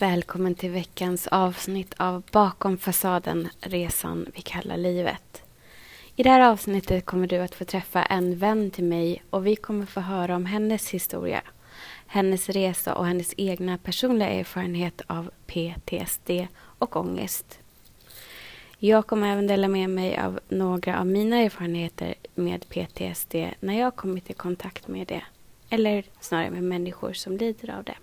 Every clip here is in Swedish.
Välkommen till veckans avsnitt av Bakom fasaden, resan vi kallar livet. I det här avsnittet kommer du att få träffa en vän till mig och vi kommer få höra om hennes historia, hennes resa och hennes egna personliga erfarenhet av PTSD och ångest. Jag kommer även dela med mig av några av mina erfarenheter med PTSD när jag kommit i kontakt med det, eller snarare med människor som lider av det.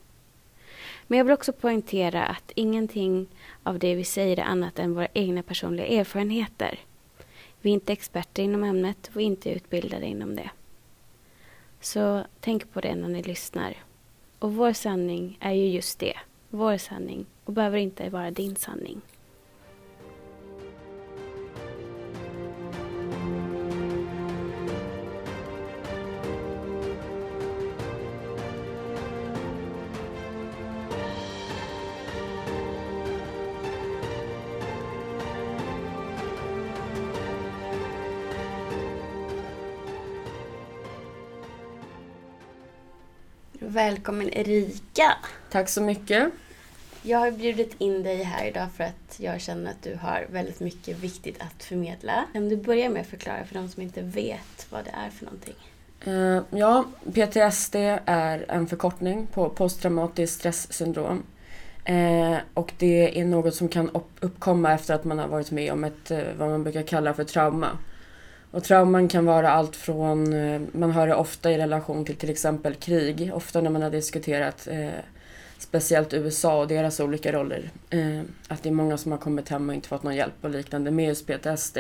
Men jag vill också poängtera att ingenting av det vi säger är annat än våra egna personliga erfarenheter. Vi är inte experter inom ämnet och inte utbildade inom det. Så tänk på det när ni lyssnar. Och vår sanning är ju just det, vår sanning och behöver inte vara din sanning. Välkommen Erika! Tack så mycket. Jag har bjudit in dig här idag för att jag känner att du har väldigt mycket viktigt att förmedla. Kan du börja med att förklara för de som inte vet vad det är för någonting? Uh, ja, PTSD är en förkortning på posttraumatiskt stresssyndrom. Uh, och det är något som kan uppkomma efter att man har varit med om ett, uh, vad man brukar kalla för trauma. Och trauman kan vara allt från, eh, man hör det ofta i relation till till exempel krig, ofta när man har diskuterat eh, speciellt USA och deras olika roller. Eh, att det är många som har kommit hem och inte fått någon hjälp och liknande med just PTSD.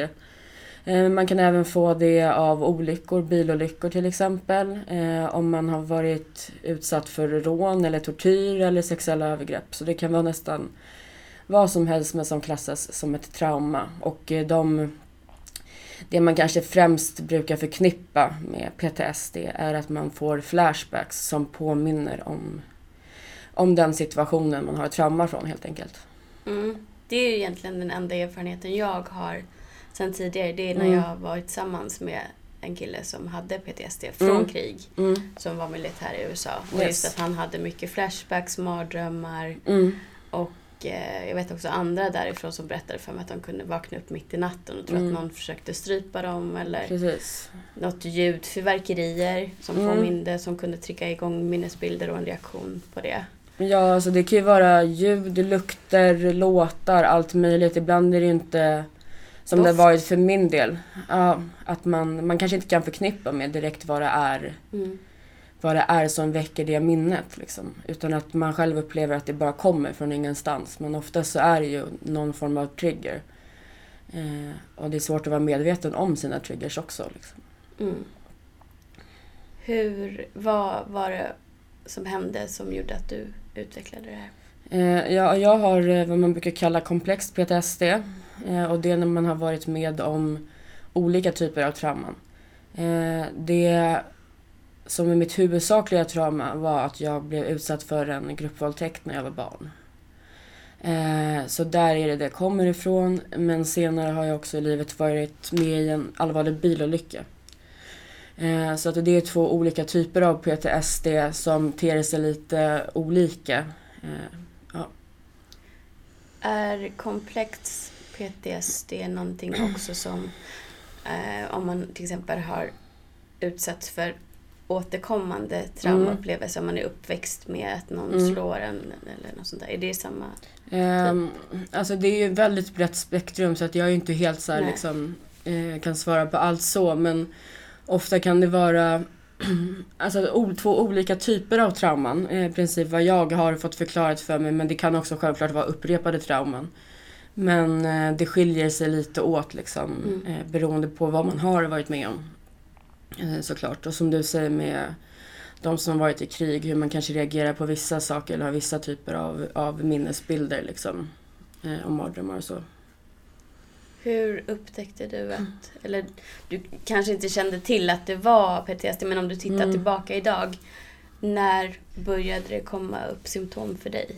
Eh, man kan även få det av olyckor, bilolyckor till exempel. Eh, om man har varit utsatt för rån eller tortyr eller sexuella övergrepp. Så det kan vara nästan vad som helst men som klassas som ett trauma. Och eh, de det man kanske främst brukar förknippa med PTSD är att man får flashbacks som påminner om, om den situationen man har ett trauma från helt enkelt. Mm. Det är ju egentligen den enda erfarenheten jag har sen tidigare. Det är när mm. jag var tillsammans med en kille som hade PTSD från mm. krig. Mm. Som var militär i USA. Och yes. just att han hade mycket flashbacks, mardrömmar. Mm. Och jag vet också andra därifrån som berättade för mig att de kunde vakna upp mitt i natten och tro mm. att någon försökte strypa dem eller Precis. något ljud, fyrverkerier som mm. påminde, som kunde trigga igång minnesbilder och en reaktion på det. Ja, alltså det kan ju vara ljud, lukter, låtar, allt möjligt. Ibland är det ju inte som Doft. det varit för min del. Ja, att man, man kanske inte kan förknippa med direkt vad det är. Mm vad det är som väcker det minnet. Liksom. Utan att man själv upplever att det bara kommer från ingenstans. Men oftast så är det ju någon form av trigger. Eh, och det är svårt att vara medveten om sina triggers också. Liksom. Mm. Hur, vad var det som hände som gjorde att du utvecklade det här? Eh, ja, jag har eh, vad man brukar kalla komplext PTSD. Eh, och det är när man har varit med om olika typer av trauman. Eh, det som är mitt huvudsakliga trauma var att jag blev utsatt för en gruppvåldtäkt när jag var barn. Eh, så där är det det kommer ifrån. Men senare har jag också i livet varit med i en allvarlig bilolycka. Eh, så att det är två olika typer av PTSD som ter sig lite olika. Eh, ja. Är komplex PTSD någonting också som eh, om man till exempel har utsatts för återkommande traumaupplevelser mm. om man är uppväxt med att någon mm. slår en eller något sånt där. Är det samma um, Alltså det är ju väldigt brett spektrum så att jag är inte helt så här, liksom eh, kan svara på allt så men ofta kan det vara alltså, två olika typer av trauman. Eh, I princip vad jag har fått förklarat för mig men det kan också självklart vara upprepade trauman. Men eh, det skiljer sig lite åt liksom, mm. eh, beroende på vad man har varit med om. Eh, såklart. Och som du säger med de som varit i krig, hur man kanske reagerar på vissa saker eller har vissa typer av, av minnesbilder liksom. Eh, och mardrömmar och så. Hur upptäckte du att, eller du kanske inte kände till att det var PTSD, men om du tittar mm. tillbaka idag, när började det komma upp symptom för dig?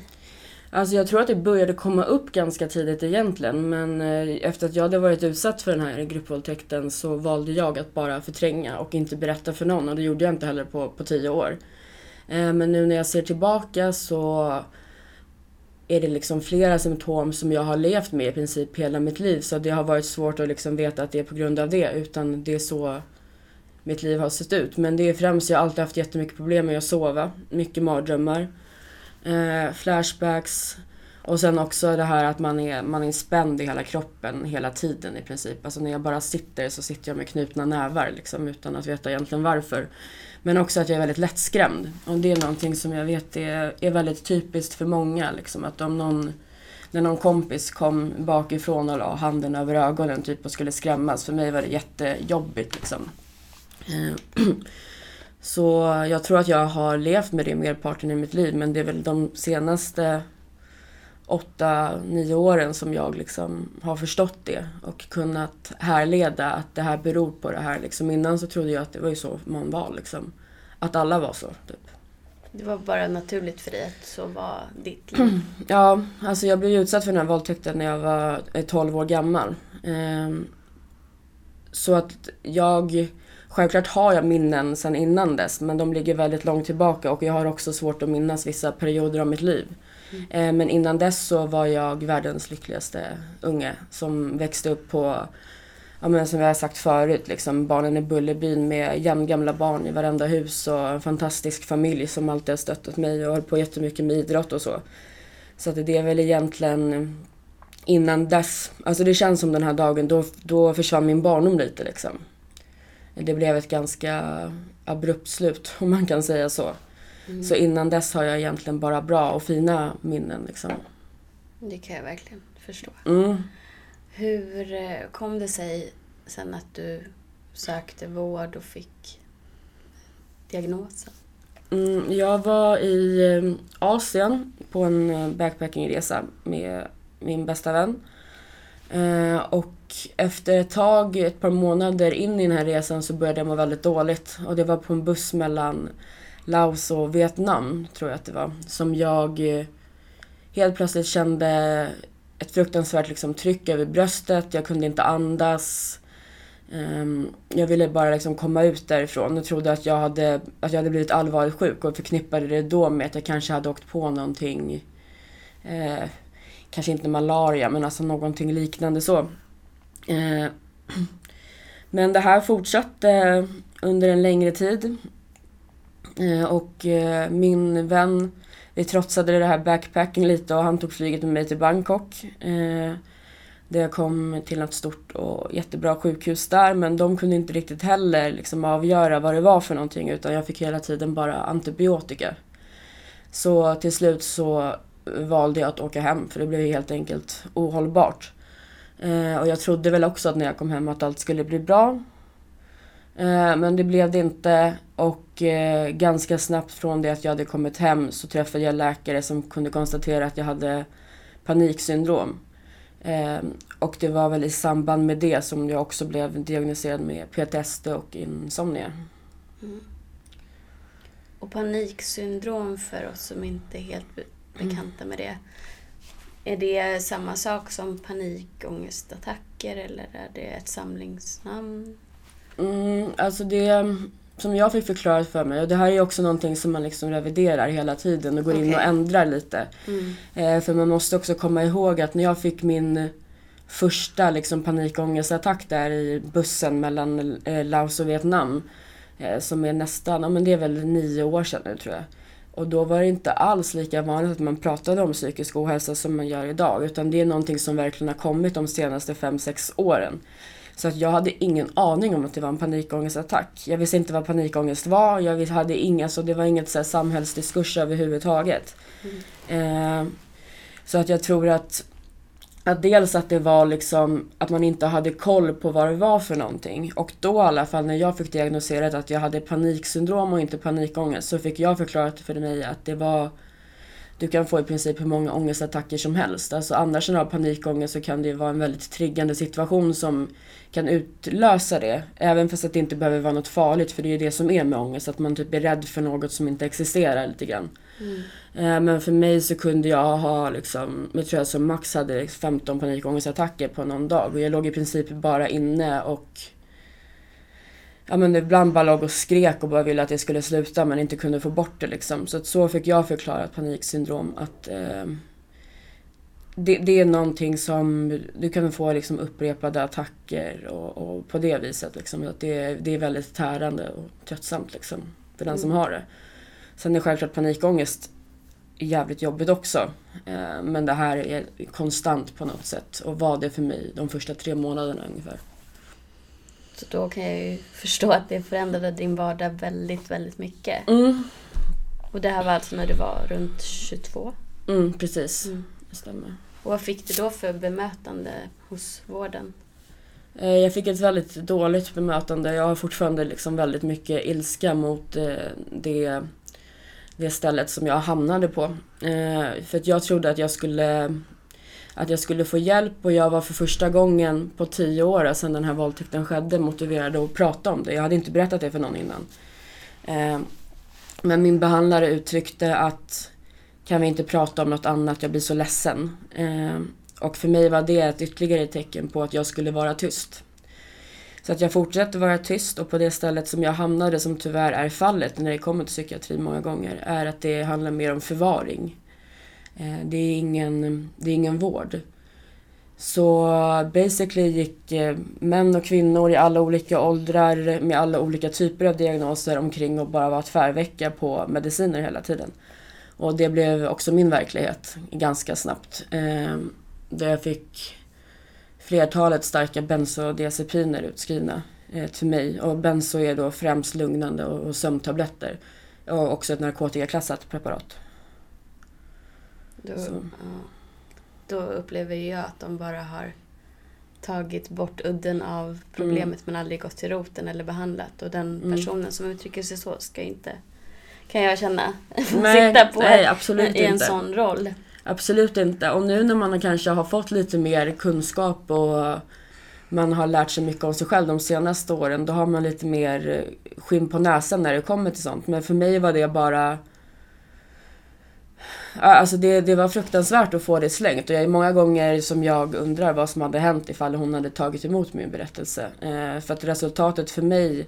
Alltså jag tror att det började komma upp ganska tidigt egentligen men eh, efter att jag hade varit utsatt för den här gruppvåldtäkten så valde jag att bara förtränga och inte berätta för någon och det gjorde jag inte heller på, på tio år. Eh, men nu när jag ser tillbaka så är det liksom flera symptom som jag har levt med i princip hela mitt liv. Så det har varit svårt att liksom veta att det är på grund av det. Utan det är så mitt liv har sett ut. Men det är främst, jag har alltid haft jättemycket problem med att sova. Mycket mardrömmar. Eh, flashbacks. Och sen också det här att man är, man är spänd i hela kroppen hela tiden i princip. Alltså när jag bara sitter så sitter jag med knutna nävar liksom utan att veta egentligen varför. Men också att jag är väldigt lättskrämd. Och det är någonting som jag vet är, är väldigt typiskt för många. Liksom. Att om någon, när någon kompis kom bakifrån och la handen över ögonen typ och skulle skrämmas. För mig var det jättejobbigt liksom. Eh, Eh, så jag tror att jag har levt med det merparten i mitt liv men det är väl de senaste åtta, nio åren som jag liksom har förstått det och kunnat härleda att det här beror på det här. Liksom. Innan så trodde jag att det var ju så man var. Liksom. Att alla var så. Typ. Det var bara naturligt för dig att så var ditt liv? Ja, alltså jag blev utsatt för den här våldtäkten när jag var 12 år gammal. Ehm, så att jag... Självklart har jag minnen sen innan dess men de ligger väldigt långt tillbaka och jag har också svårt att minnas vissa perioder av mitt liv. Mm. Men innan dess så var jag världens lyckligaste unge som växte upp på, ja men som jag har sagt förut, liksom barnen i Bullerbyn med jämngamla barn i varenda hus och en fantastisk familj som alltid har stöttat mig och höll på jättemycket med idrott och så. Så att det är väl egentligen innan dess, alltså det känns som den här dagen, då, då försvann min barndom lite liksom. Det blev ett ganska abrupt slut om man kan säga så. Mm. Så innan dess har jag egentligen bara bra och fina minnen. Liksom. Det kan jag verkligen förstå. Mm. Hur eh, kom det sig sen att du sökte vård och fick diagnosen? Mm, jag var i eh, Asien på en eh, backpackingresa med min bästa vän. och efter ett tag, ett par månader in i den här resan så började jag må väldigt dåligt. Och det var på en buss mellan Laos och Vietnam, tror jag att det var, som jag eh, helt plötsligt kände ett fruktansvärt liksom, tryck över bröstet. Jag kunde inte andas. Um, jag ville bara liksom komma ut därifrån och trodde att jag, hade, att jag hade blivit allvarligt sjuk och förknippade det då med att jag kanske hade åkt på någonting. Eh, kanske inte malaria, men alltså någonting liknande så. Eh, men det här fortsatte under en längre tid. Eh, och eh, min vän, vi trotsade det här backpacking lite och han tog flyget med mig till Bangkok. Där jag kom till något stort och jättebra sjukhus där men de kunde inte riktigt heller liksom avgöra vad det var för någonting utan jag fick hela tiden bara antibiotika. Så till slut så valde jag att åka hem för det blev helt enkelt ohållbart och jag trodde väl också att när jag kom hem att allt skulle bli bra. Eh, men det blev det inte och eh, ganska snabbt från det att jag hade kommit hem så träffade jag läkare som kunde konstatera att jag hade paniksyndrom. Eh, och det var väl i samband med det som jag också blev diagnostiserad med PTSD och insomnia. Mm. Och paniksyndrom för oss som inte är helt bekanta med det. Är det samma sak som panikångestattacker eller är det ett samlingsnamn? Mm, alltså det som jag fick förklarat för mig, och det här är också någonting som man liksom reviderar hela tiden och går okay. in och ändrar lite. Mm. Eh, för man måste också komma ihåg att när jag fick min första liksom panikångestattack där i bussen mellan eh, Laos och Vietnam, eh, som är nästan, ja men det är väl nio år sedan nu tror jag. Och då var det inte alls lika vanligt att man pratade om psykisk ohälsa som man gör idag. Utan det är någonting som verkligen har kommit de senaste fem sex åren. Så att jag hade ingen aning om att det var en panikångestattack. Jag visste inte vad panikångest var. Jag hade inga, så det var inget så här samhällsdiskurs överhuvudtaget. Mm. Eh, så att jag tror att, att dels att det var liksom att man inte hade koll på vad det var för någonting. Och då i alla fall när jag fick diagnoserat att jag hade paniksyndrom och inte panikångest så fick jag förklarat för mig att det var du kan få i princip hur många ångestattacker som helst. Alltså annars när du har panikångest så kan det vara en väldigt triggande situation som kan utlösa det. Även fast att det inte behöver vara något farligt för det är ju det som är med ångest. Att man typ är rädd för något som inte existerar lite grann. Mm. Eh, men för mig så kunde jag ha liksom, jag tror jag som max hade 15 panikångestattacker på någon dag. Och jag låg i princip bara inne och ja men ibland bara låg och skrek och bara ville att det skulle sluta men inte kunde få bort det liksom. Så att så fick jag förklara paniksyndrom att eh, det, det, är någonting som du kan få liksom upprepade attacker och, och på det viset. Liksom, att det, det är väldigt tärande och tröttsamt liksom, för den mm. som har det. Sen är självklart panikångest jävligt jobbigt också. Eh, men det här är konstant på något sätt och var det för mig de första tre månaderna ungefär. Så då kan jag ju förstå att det förändrade din vardag väldigt, väldigt mycket. Mm. Och det här var alltså när du var runt 22? Mm, precis. Mm. Det stämmer. Och vad fick du då för bemötande hos vården? Eh, jag fick ett väldigt dåligt bemötande. Jag har fortfarande liksom väldigt mycket ilska mot eh, det, det stället som jag hamnade på. Eh, för att jag trodde att jag skulle att jag skulle få hjälp och jag var för första gången på tio år sedan den här våldtäkten skedde motiverad att prata om det. Jag hade inte berättat det för någon innan. Eh, men min behandlare uttryckte att kan vi inte prata om något annat, jag blir så ledsen. Eh, och för mig var det ett ytterligare tecken på att jag skulle vara tyst. Så att jag fortsatte vara tyst och på det stället som jag hamnade, som tyvärr är fallet när det kommer till psykiatri många gånger, är att det handlar mer om förvaring. Eh, det, är ingen, det är ingen vård. Så basically gick eh, män och kvinnor i alla olika åldrar med alla olika typer av diagnoser omkring och bara var tvärvecka på mediciner hela tiden. Och det blev också min verklighet ganska snabbt. Eh, där jag fick flertalet starka bensodiazepiner utskrivna eh, till mig. Och benzo är då främst lugnande och, och sömntabletter. Och också ett narkotikaklassat preparat. Då, ja, då upplever jag att de bara har tagit bort udden av problemet mm. men aldrig gått till roten eller behandlat. Och den mm. personen mm. som uttrycker sig så ska inte kan jag känna. Nej, sitta på nej, absolut i en inte. sån roll. Absolut inte. Och nu när man kanske har fått lite mer kunskap och man har lärt sig mycket om sig själv de senaste åren, då har man lite mer skinn på näsan när det kommer till sånt. Men för mig var det bara... Alltså det, det var fruktansvärt att få det slängt och jag är många gånger som jag undrar vad som hade hänt ifall hon hade tagit emot min berättelse. Eh, för att resultatet för mig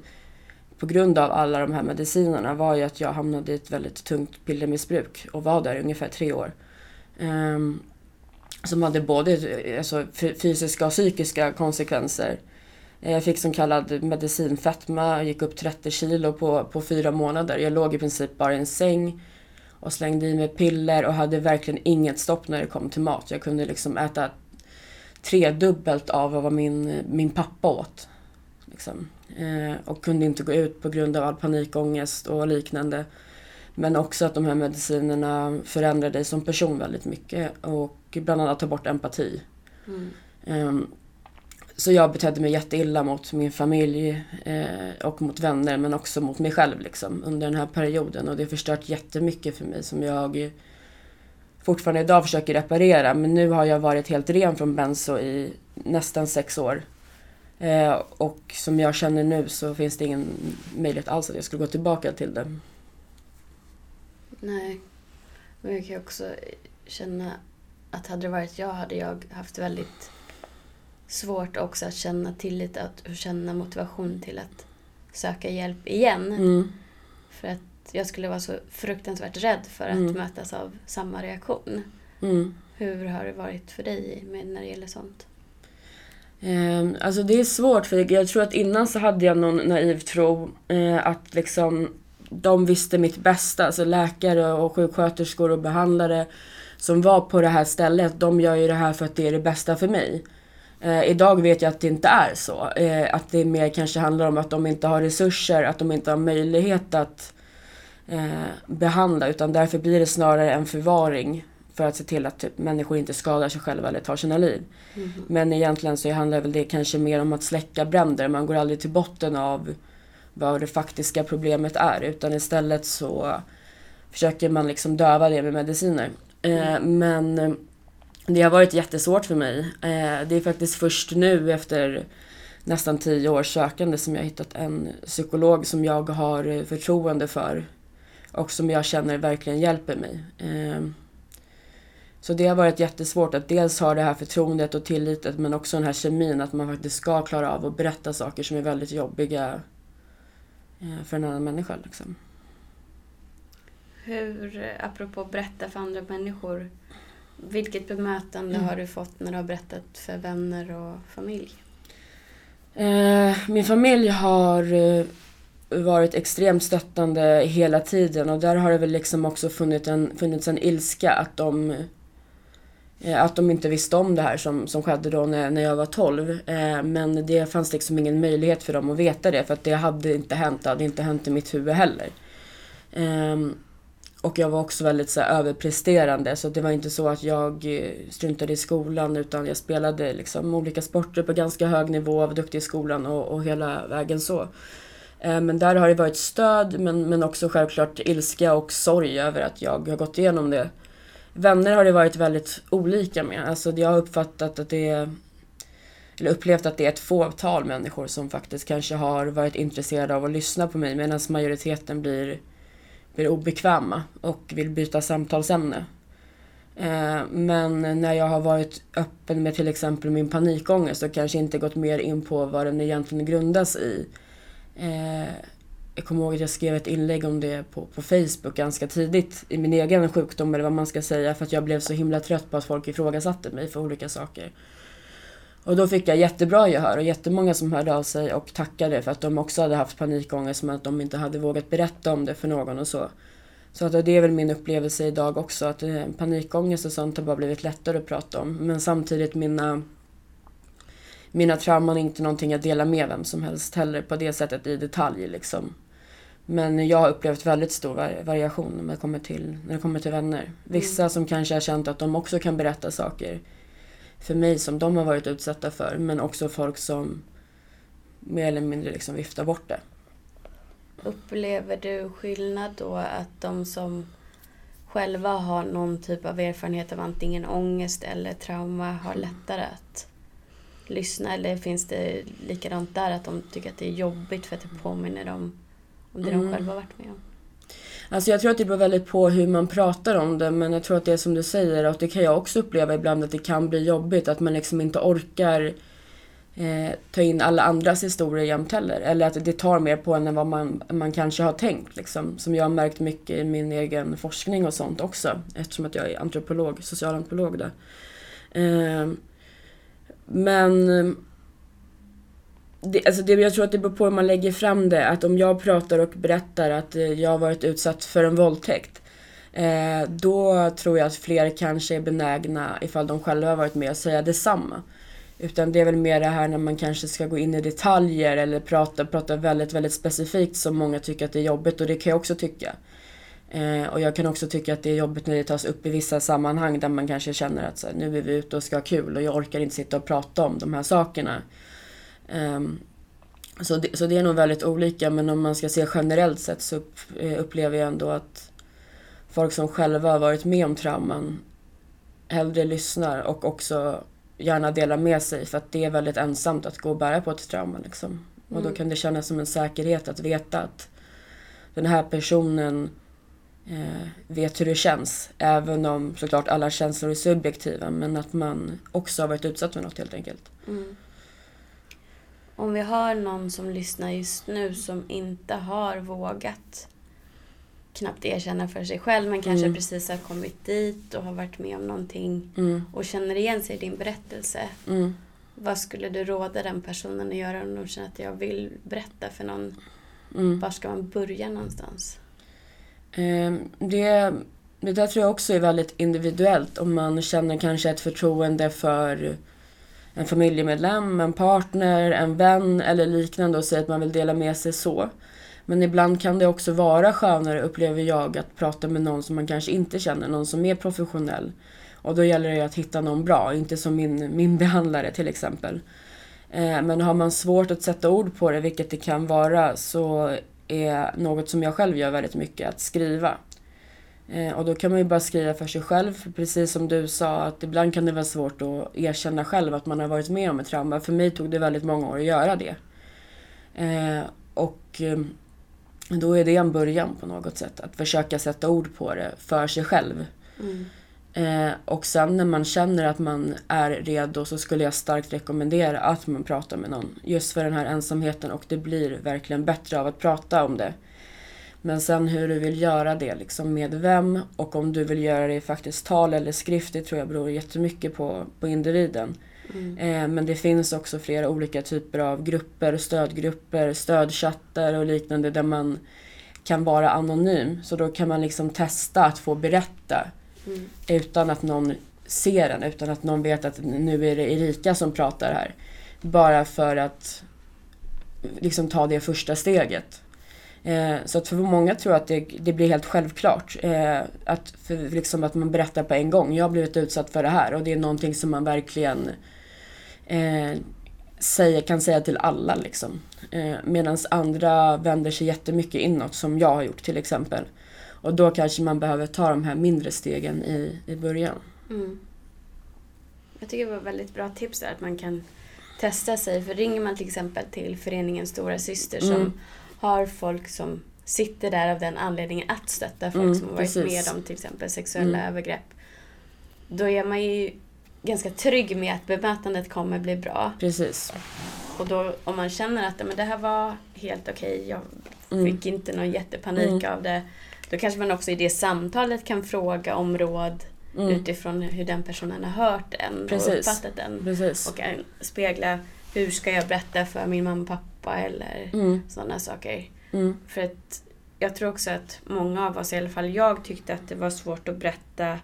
på grund av alla de här medicinerna var ju att jag hamnade i ett väldigt tungt pillermissbruk och var där i ungefär tre år. Eh, som hade både alltså, fysiska och psykiska konsekvenser. Eh, jag fick som kallad medicinfetma, gick upp 30 kilo på, på fyra månader. Jag låg i princip bara i en säng och slängde i mig piller och hade verkligen inget stopp när det kom till mat. Jag kunde liksom äta tredubbelt av vad min, min pappa åt. Liksom. Eh, och kunde inte gå ut på grund av all panikångest och liknande. Men också att de här medicinerna förändrade dig som person väldigt mycket och bland annat tar bort empati. Mm. Eh, så jag betedde mig jätteilla mot min familj eh, och mot vänner men också mot mig själv liksom, under den här perioden. Och det har förstört jättemycket för mig som jag fortfarande idag försöker reparera. Men nu har jag varit helt ren från benzo i nästan sex år. Eh, och som jag känner nu så finns det ingen möjlighet alls att jag skulle gå tillbaka till det. Nej. Men jag kan också känna att hade det varit jag hade jag haft väldigt svårt också att känna tillit och känna motivation till att söka hjälp igen. Mm. För att jag skulle vara så fruktansvärt rädd för att mm. mötas av samma reaktion. Mm. Hur har det varit för dig med, när det gäller sånt? Eh, alltså det är svårt för jag tror att innan så hade jag någon naiv tro eh, att liksom de visste mitt bästa. Alltså läkare och sjuksköterskor och behandlare som var på det här stället, de gör ju det här för att det är det bästa för mig. Eh, idag vet jag att det inte är så. Eh, att det mer kanske handlar om att de inte har resurser, att de inte har möjlighet att eh, behandla utan därför blir det snarare en förvaring för att se till att typ, människor inte skadar sig själva eller tar sina liv. Mm. Men egentligen så handlar väl det kanske mer om att släcka bränder. Man går aldrig till botten av vad det faktiska problemet är utan istället så försöker man liksom döva det med mediciner. Eh, mm. men det har varit jättesvårt för mig. Eh, det är faktiskt först nu efter nästan tio års sökande som jag hittat en psykolog som jag har eh, förtroende för och som jag känner verkligen hjälper mig. Eh, så det har varit jättesvårt att dels ha det här förtroendet och tilliten men också den här kemin att man faktiskt ska klara av att berätta saker som är väldigt jobbiga eh, för en annan människa. Liksom. Hur, eh, apropå berätta för andra människor, vilket bemötande mm. har du fått när du har berättat för vänner och familj? Eh, min familj har eh, varit extremt stöttande hela tiden och där har det väl liksom också funnits en, funnits en ilska att de eh, att de inte visste om det här som, som skedde då när, när jag var 12. Eh, men det fanns liksom ingen möjlighet för dem att veta det för att det hade inte hänt. Det hade inte hänt i mitt huvud heller. Eh, och jag var också väldigt så här, överpresterande så det var inte så att jag eh, struntade i skolan utan jag spelade liksom olika sporter på ganska hög nivå, var duktig i skolan och, och hela vägen så. Eh, men där har det varit stöd men, men också självklart ilska och sorg över att jag har gått igenom det. Vänner har det varit väldigt olika med. Alltså jag har uppfattat att det är eller upplevt att det är ett fåtal människor som faktiskt kanske har varit intresserade av att lyssna på mig medan majoriteten blir blir obekväma och vill byta samtalsämne. Eh, men när jag har varit öppen med till exempel min panikångest och kanske inte gått mer in på vad den egentligen grundas i. Eh, jag kommer ihåg att jag skrev ett inlägg om det på, på Facebook ganska tidigt i min egen sjukdom eller vad man ska säga för att jag blev så himla trött på att folk ifrågasatte mig för olika saker. Och då fick jag jättebra gehör och jättemånga som hörde av sig och tackade för att de också hade haft panikångest men att de inte hade vågat berätta om det för någon och så. Så att det är väl min upplevelse idag också att eh, panikångest och sånt har bara blivit lättare att prata om. Men samtidigt mina mina trauman är inte någonting jag delar med vem som helst heller på det sättet i detalj liksom. Men jag har upplevt väldigt stor variation när det kommer till, när det kommer till vänner. Vissa mm. som kanske har känt att de också kan berätta saker för mig som de har varit utsatta för. Men också folk som mer eller mindre liksom viftar bort det. Upplever du skillnad då att de som själva har någon typ av erfarenhet av antingen ångest eller trauma har lättare att lyssna? Eller finns det likadant där att de tycker att det är jobbigt för att det påminner dem om det mm. de själva varit med om? Alltså jag tror att det beror väldigt på hur man pratar om det men jag tror att det är som du säger och det kan jag också uppleva ibland att det kan bli jobbigt att man liksom inte orkar eh, ta in alla andras historier jämt heller. Eller att det tar mer på en än vad man, man kanske har tänkt. Liksom. Som jag har märkt mycket i min egen forskning och sånt också eftersom att jag är antropolog, socialantropolog där. Eh, men det, alltså det, jag tror att det beror på hur man lägger fram det. Att om jag pratar och berättar att eh, jag har varit utsatt för en våldtäkt. Eh, då tror jag att fler kanske är benägna, ifall de själva har varit med, att säga detsamma. Utan det är väl mer det här när man kanske ska gå in i detaljer eller prata, prata väldigt, väldigt specifikt som många tycker att det är jobbigt och det kan jag också tycka. Eh, och jag kan också tycka att det är jobbigt när det tas upp i vissa sammanhang där man kanske känner att så här, nu är vi ute och ska ha kul och jag orkar inte sitta och prata om de här sakerna. Um, så, det, så det är nog väldigt olika men om man ska se generellt sett så eh, upplever jag ändå att folk som själva har varit med om trauman hellre lyssnar och också gärna delar med sig för att det är väldigt ensamt att gå och bära på ett trauma. Liksom. Och mm. då kan det kännas som en säkerhet att veta att den här personen eh, vet hur det känns. Även om såklart alla känslor är subjektiva men att man också har varit utsatt för något helt enkelt. Mm om vi har någon som lyssnar just nu som inte har vågat knappt erkänna för sig själv men kanske mm. precis har kommit dit och har varit med om någonting mm. och känner igen sig i din berättelse. Mm. Vad skulle du råda den personen att göra om de känner att jag vill berätta för någon? Mm. Var ska man börja någonstans? Um, det, det där tror jag också är väldigt individuellt om man känner kanske ett förtroende för en familjemedlem, en partner, en vän eller liknande och säger att man vill dela med sig så. Men ibland kan det också vara skönare, upplever jag, att prata med någon som man kanske inte känner, någon som är professionell. Och då gäller det att hitta någon bra, inte som min, min behandlare till exempel. Eh, men har man svårt att sätta ord på det, vilket det kan vara, så är något som jag själv gör väldigt mycket att skriva. Eh, och då kan man ju bara skriva för sig själv, för precis som du sa att ibland kan det vara svårt att erkänna själv att man har varit med om ett trauma. För mig tog det väldigt många år att göra det. Eh, och eh, då är det en början på något sätt, att försöka sätta ord på det för sig själv. Mm. och sen när man känner att man är redo så skulle jag starkt rekommendera att man pratar med någon. Just för den här ensamheten och det blir verkligen bättre av att prata om det. Men sen hur du vill göra det, liksom med vem och om du vill göra det i faktiskt tal eller skrift, det tror jag beror jättemycket på, på individen. Mm. Eh, men det finns också flera olika typer av grupper, stödgrupper, stödchattar och liknande där man kan vara anonym. Så då kan man liksom testa att få berätta Mm. utan att någon ser en, utan att någon vet att nu är det Erika som pratar här. Bara för att liksom ta det första steget. Eh, så att för många tror jag att det, det blir helt självklart. Eh, att, för liksom att man berättar på en gång. Jag har blivit utsatt för det här och det är någonting som man verkligen eh, säger, kan säga till alla. Liksom. Eh, Medan andra vänder sig jättemycket inåt som jag har gjort till exempel. Och då kanske man behöver ta de här mindre stegen i, i början. Mm. Jag tycker det var väldigt bra tips där att man kan testa sig. För ringer man till exempel till föreningen Stora Syster som Mm. Har folk som sitter där av den anledningen att stötta folk Mm, som har varit precis. med om till exempel sexuella Mm. övergrepp. Då är man ju ganska trygg med att bemötandet kommer bli bra. Precis. Och då om man känner att "Ja, men det här var helt okej, jag Mm. fick inte någon jättepanik av det. Då kanske man också i det samtalet kan fråga om råd Mm. utifrån hur den personen har hört en och uppfattat den. Precis. Och spegla hur ska jag berätta för min mamma och pappa eller Mm. sådana saker. Mm. För att jag tror också att många av oss, i alla fall jag, tyckte att det var svårt att berätta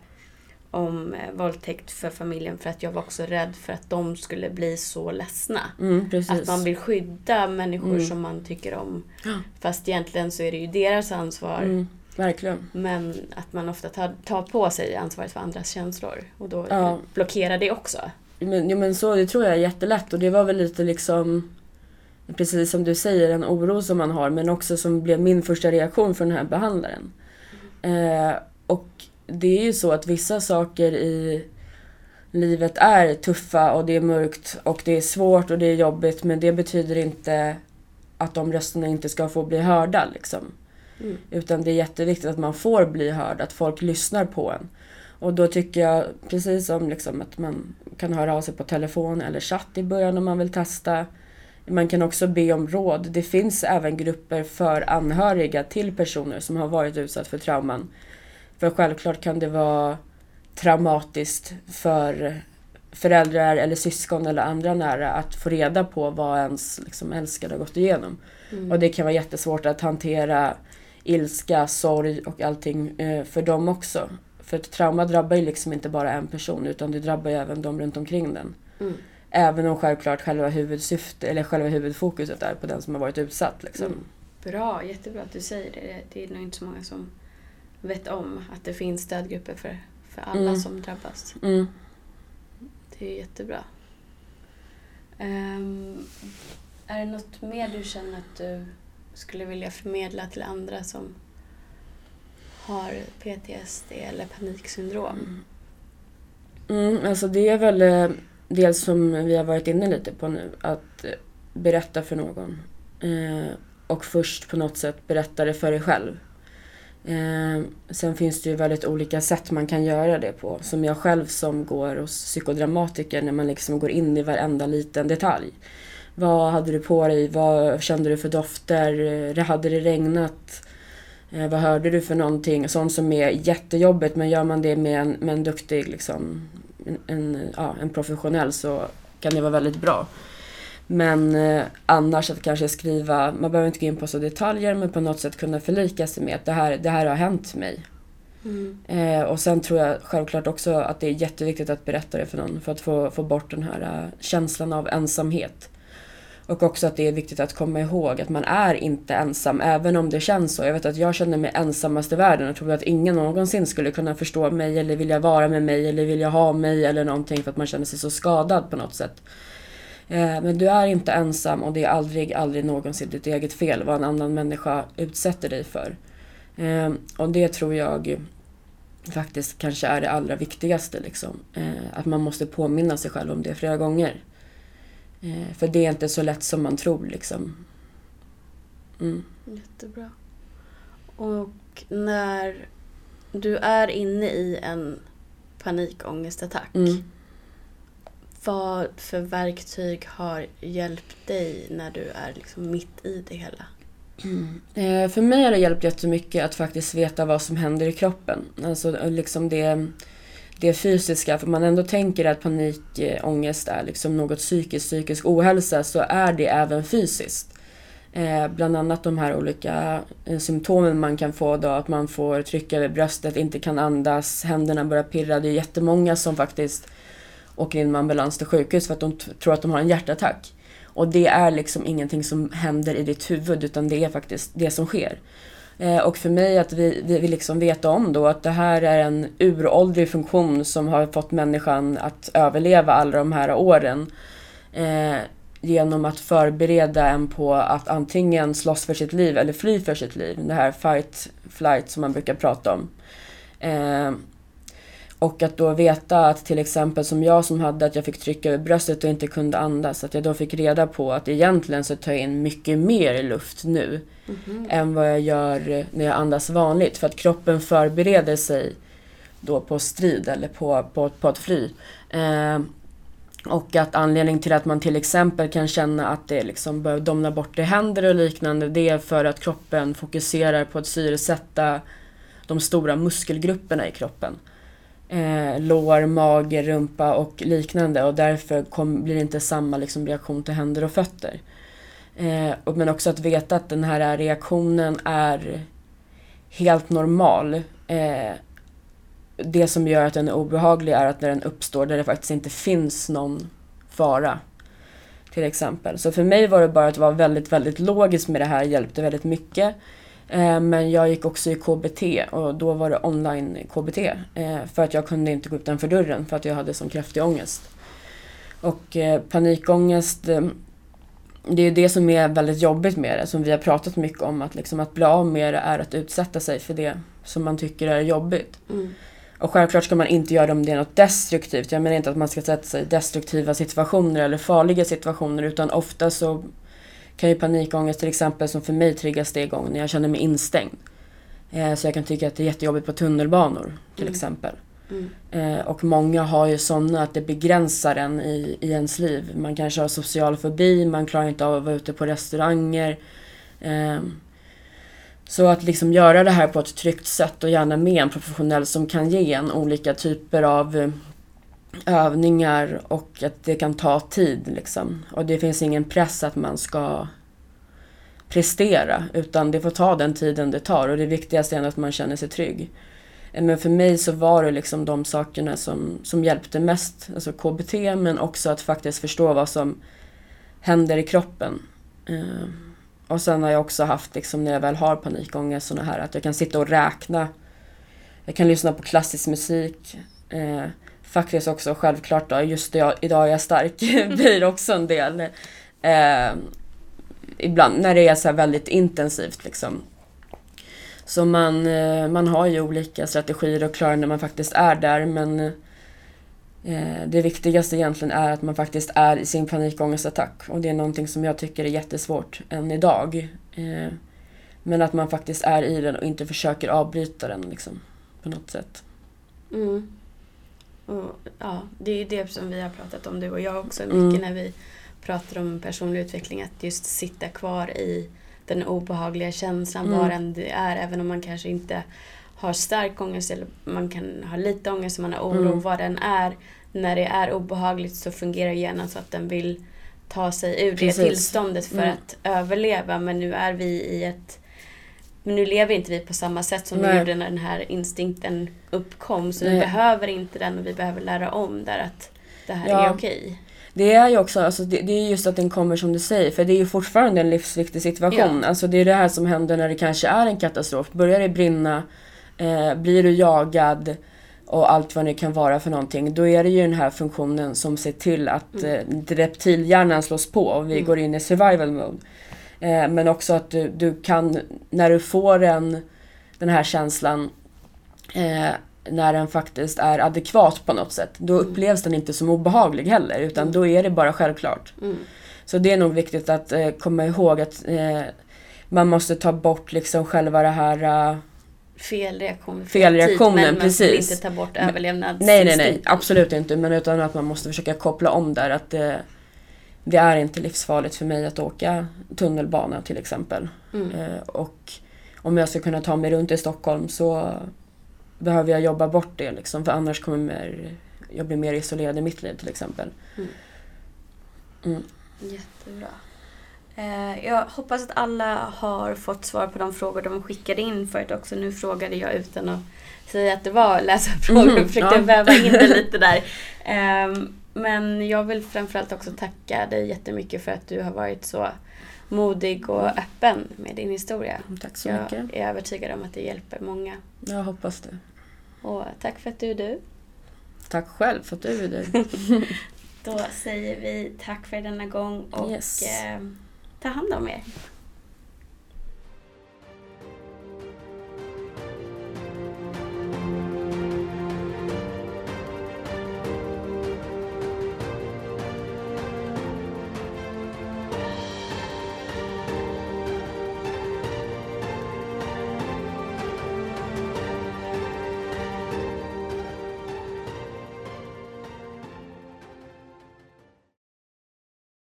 om eh, våldtäkt för familjen för att jag var också rädd för att de skulle bli så ledsna. Mm. Att man vill skydda människor Mm. som man tycker om. Fast egentligen så är det ju deras ansvar. Mm. Verkligen. Men att man ofta tar, tar på sig ansvaret för andras känslor. Och då Ja. blockerar det också. Men, jo, men så, det tror jag är jättelätt och det var väl lite liksom Precis som du säger, en oro som man har men också som blev min första reaktion från den här behandlaren. Eh, och det är ju så att vissa saker i livet är tuffa och det är mörkt och det är svårt och det är jobbigt men det betyder inte att de rösterna inte ska få bli hörda liksom. Mm. Utan det är jätteviktigt att man får bli hörd, att folk lyssnar på en. Och då tycker jag, precis som liksom att man kan höra av sig på telefon eller chatt i början om man vill testa. Man kan också be om råd. Det finns även grupper för anhöriga till personer som har varit utsatt för trauman. För självklart kan det vara traumatiskt för föräldrar eller syskon eller andra nära att få reda på vad ens liksom, älskade har gått igenom. Mm. Och det kan vara jättesvårt att hantera ilska, sorg och allting eh, för dem också. För ett trauma drabbar ju liksom inte bara en person utan det drabbar ju även de runt omkring den. Mm. Även om självklart själva huvudsyfte eller själva huvudfokuset är på den som har varit utsatt. Liksom. Mm. Bra, jättebra att du säger det. Det är nog inte så många som vet om att det finns stödgrupper för, för alla Mm. som drabbas. Mm. Det är jättebra. Ehm, är det något mer du känner att du skulle vilja förmedla till andra som har PTSD eller paniksyndrom? Mm, alltså det är väl Dels som vi har varit inne lite på nu. Att eh, berätta för någon. Eh, och först på något sätt berätta det för dig själv. Eh, sen finns det ju väldigt olika sätt man kan göra det på. Som jag själv som går hos psykodramatiker när man liksom går in i varenda liten detalj. Vad hade du på dig? Vad kände du för dofter? Eh, hade det regnat? Eh, vad hörde du för någonting? Sånt som är jättejobbigt men gör man det med en, med en duktig, liksom, en, en, ja, en professionell så kan det vara väldigt bra. Men eh, annars att kanske skriva, man behöver inte gå in på så detaljer men på något sätt kunna förlika sig med att det här, det här har hänt mig. Mm. Eh, och sen tror jag självklart också att det är jätteviktigt att berätta det för någon för att få, få bort den här eh, känslan av ensamhet. Och också att det är viktigt att komma ihåg att man är inte ensam även om det känns så. Jag vet att jag känner mig ensammast i världen och tror att ingen någonsin skulle kunna förstå mig eller vilja vara med mig eller vilja ha mig eller någonting för att man känner sig så skadad på något sätt. Eh, men du är inte ensam och det är aldrig, aldrig någonsin ditt eget fel vad en annan människa utsätter dig för. Eh, och det tror jag faktiskt kanske är det allra viktigaste. Liksom. Eh, att man måste påminna sig själv om det flera gånger. Eh, För det är inte så lätt som man tror. Liksom. Mm. Jättebra. Och när du är inne i en panikångestattack, Mm. vad för verktyg har hjälpt dig när du är liksom mitt i det hela? Eh, för mig har det hjälpt jättemycket att faktiskt veta vad som händer i kroppen. Alltså liksom det, det fysiska. För man ändå tänker att panikångest eh, är liksom något psykiskt, psykisk ohälsa, så är det även fysiskt. Eh, bland annat de här olika eh, symptomen man kan få då, att man får trycka över bröstet, inte kan andas, händerna börjar pirra. Det är jättemånga som faktiskt åker in med ambulans till sjukhus för att de tror att de har en hjärtattack. Och det är liksom ingenting som händer i ditt huvud utan det är faktiskt det som sker. Eh, och för mig att vi, vi liksom vet om då att det här är en uråldrig funktion som har fått människan att överleva alla de här åren. Eh, genom att förbereda en på att antingen slåss för sitt liv eller fly för sitt liv. Det här fight, flight som man brukar prata om. Eh, och att då veta att till exempel som jag som hade att jag fick trycka över bröstet och inte kunde andas. Att jag då fick reda på att egentligen så tar jag in mycket mer luft nu. Mm -hmm. Än vad jag gör när jag andas vanligt. För att kroppen förbereder sig då på strid eller på, på, på att fly. Eh, och att anledningen till att man till exempel kan känna att det liksom börjar domna bort i händer och liknande. Det är för att kroppen fokuserar på att syresätta de stora muskelgrupperna i kroppen eh, lår, mage, rumpa och liknande och därför kom, blir det inte samma liksom, reaktion till händer och fötter. Eh, men också att veta att den här reaktionen är helt normal. Eh, det som gör att den är obehaglig är att när den uppstår där det faktiskt inte finns någon fara. Till exempel. Så för mig var det bara att vara väldigt, väldigt logisk med det här hjälpte väldigt mycket. Eh, men jag gick också i KBT och då var det online KBT. Eh, för att jag kunde inte gå utanför dörren för att jag hade sån kraftig ångest. Och eh, panikångest, det är det som är väldigt jobbigt med det, som vi har pratat mycket om. Att, liksom, att bli av med det är att utsätta sig för det som man tycker är jobbigt. Mm. Och självklart ska man inte göra om det är något destruktivt. Jag menar inte att man ska sätta sig i destruktiva situationer eller farliga situationer utan ofta så kan ju panikångest till exempel som för mig triggas det igång när jag känner mig instängd. Eh, så jag kan tycka att det är jättejobbigt på tunnelbanor till mm. exempel. Mm. Eh, och många har ju sådana att det begränsar en i, i ens liv. Man kanske har social fobi, man klarar inte av att vara ute på restauranger. Eh, så att liksom göra det här på ett tryggt sätt och gärna med en professionell som kan ge en olika typer av övningar och att det kan ta tid. Liksom. Och det finns ingen press att man ska prestera utan det får ta den tiden det tar och det viktigaste är att man känner sig trygg. Eh, men för mig så var det liksom de sakerna som, som hjälpte mest, alltså KBT men också att faktiskt förstå vad som händer i kroppen. Eh, och sen har jag också haft, liksom, när jag väl har panikångest, såna här att jag kan sitta och räkna. Jag kan lyssna på klassisk musik. Eh, Faktiskt också självklart då, just det, idag är jag stark, blir också en del. Eh, ibland när det är så väldigt intensivt liksom. Så man, eh, man har ju olika strategier och klarar när man faktiskt är där men eh, det viktigaste egentligen är att man faktiskt är i sin panikångestattack och det är någonting som jag tycker är jättesvårt än idag. Eh, men att man faktiskt är i den och inte försöker avbryta den liksom, på något sätt. Mm. Och, ja, det är det som vi har pratat om du och jag också mycket mm. när vi pratar om personlig utveckling. Att just sitta kvar i den obehagliga känslan mm. var än det är. Även om man kanske inte har stark ångest eller man kan ha lite ångest, man har oro, mm. vad den är. När det är obehagligt så fungerar hjärnan så att den vill ta sig ur Precis. det tillståndet för mm. att överleva. Men nu är vi i ett men nu lever inte vi på samma sätt som Nej. vi gjorde när den här instinkten uppkom. Så Nej. vi behöver inte den och vi behöver lära om där att det här ja. är okej. Det är ju också, alltså det, det, är just att den kommer som du säger, för det är ju fortfarande en livsviktig situation. Ja. Alltså det är det här som händer när det kanske är en katastrof. Börjar det brinna, eh, blir du jagad och allt vad det kan vara för någonting. Då är det ju den här funktionen som ser till att mm. eh, reptilhjärnan slås på och vi mm. går in i survival mode. Eh, men också att du, du kan, när du får en, den här känslan, eh, när den faktiskt är adekvat på något sätt, då mm. upplevs den inte som obehaglig heller, utan mm. då är det bara självklart. Mm. Så det är nog viktigt att eh, komma ihåg att eh, man måste ta bort liksom själva det här uh, Felreaktion. Felreaktionen, men precis. man inte ta bort överlevnadsinstinkten. Nej, nej, nej. Absolut inte. Men utan att man måste försöka koppla om där. Att, eh, det är inte livsfarligt för mig att åka tunnelbana till exempel. Mm. Eh, och om jag ska kunna ta mig runt i Stockholm så behöver jag jobba bort det liksom, för annars kommer jag bli mer isolerad i mitt liv till exempel. Mm. Mm. Jättebra. Eh, Jag hoppas att alla har fått svar på de frågor de skickade in förut också. Nu frågade jag utan att säga att det var läsarfrågor. Mhm, Jag försökte ja. väva in det lite där. Ehm, Men jag vill framförallt också tacka dig jättemycket för att du har varit så modig och öppen med din historia. Tack så Jag mycket. är övertygad om att det hjälper många. Jag hoppas det. Och tack för att du är du. Tack själv för att du är du. Då säger vi tack för denna gång och Yes. eh, ta hand om er.